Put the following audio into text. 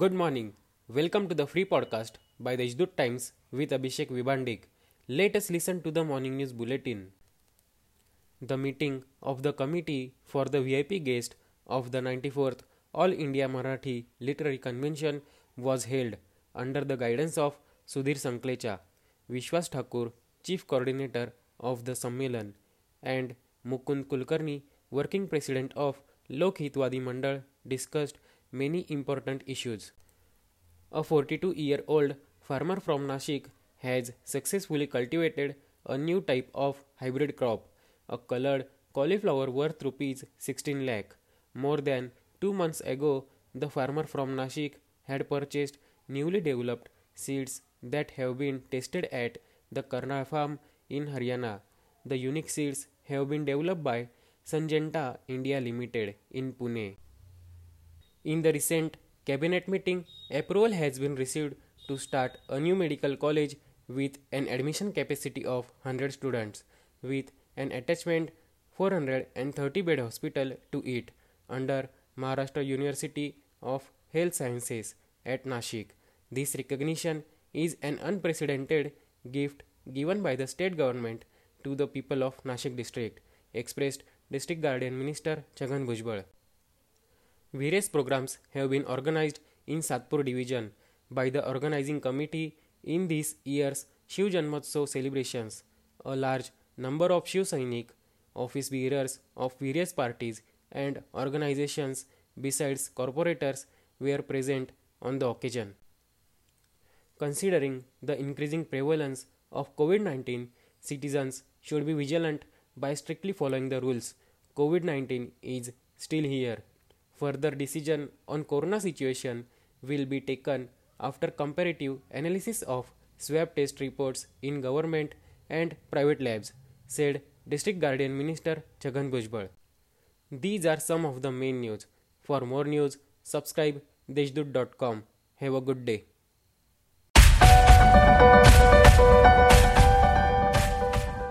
Good morning. Welcome to the free podcast by the Deshdoot Times with Abhishek Vibandik. Let us listen to the morning news bulletin. The meeting of the committee for the VIP guest of the 94th All India Marathi Literary Convention was held under the guidance of Sudhir Sanklecha, Vishwas Thakur, Chief Coordinator of the Sammelan, and Mukund Kulkarni, Working President of Lok Hitwadi Mandal, discussed many important issues. A 42 year old farmer from Nashik has successfully cultivated a new type of hybrid crop, a colored cauliflower worth rupees 16 lakh. More than two months ago, the farmer from Nashik had purchased newly developed seeds that have been tested at the Karnal farm in Haryana. The unique seeds have been developed by Syngenta India Limited in Pune. In the recent cabinet meeting, approval has been received to start a new medical college with an admission capacity of 100 students with an attachment 430 bed hospital to it under Maharashtra University of Health Sciences at Nashik. This recognition is an unprecedented gift given by the state government to the people of Nashik district, expressed District Guardian Minister Chhagan Bhujbal. Various programs have been organized in Satpur division by the organizing committee in this year's Shiv Janmotsav celebrations. A large number of Shiv Sainik, office bearers of various parties and organizations besides corporators were present on the occasion. Considering the increasing prevalence of COVID 19, citizens should be vigilant by strictly following the rules. COVID 19 is still here. Further decision on corona situation will be taken after comparative analysis of swab test reports in government and private labs, said District Guardian Minister Chhagan Bhujbal. These are some of the main news. For more news, subscribe deshdut.com. Have a good day.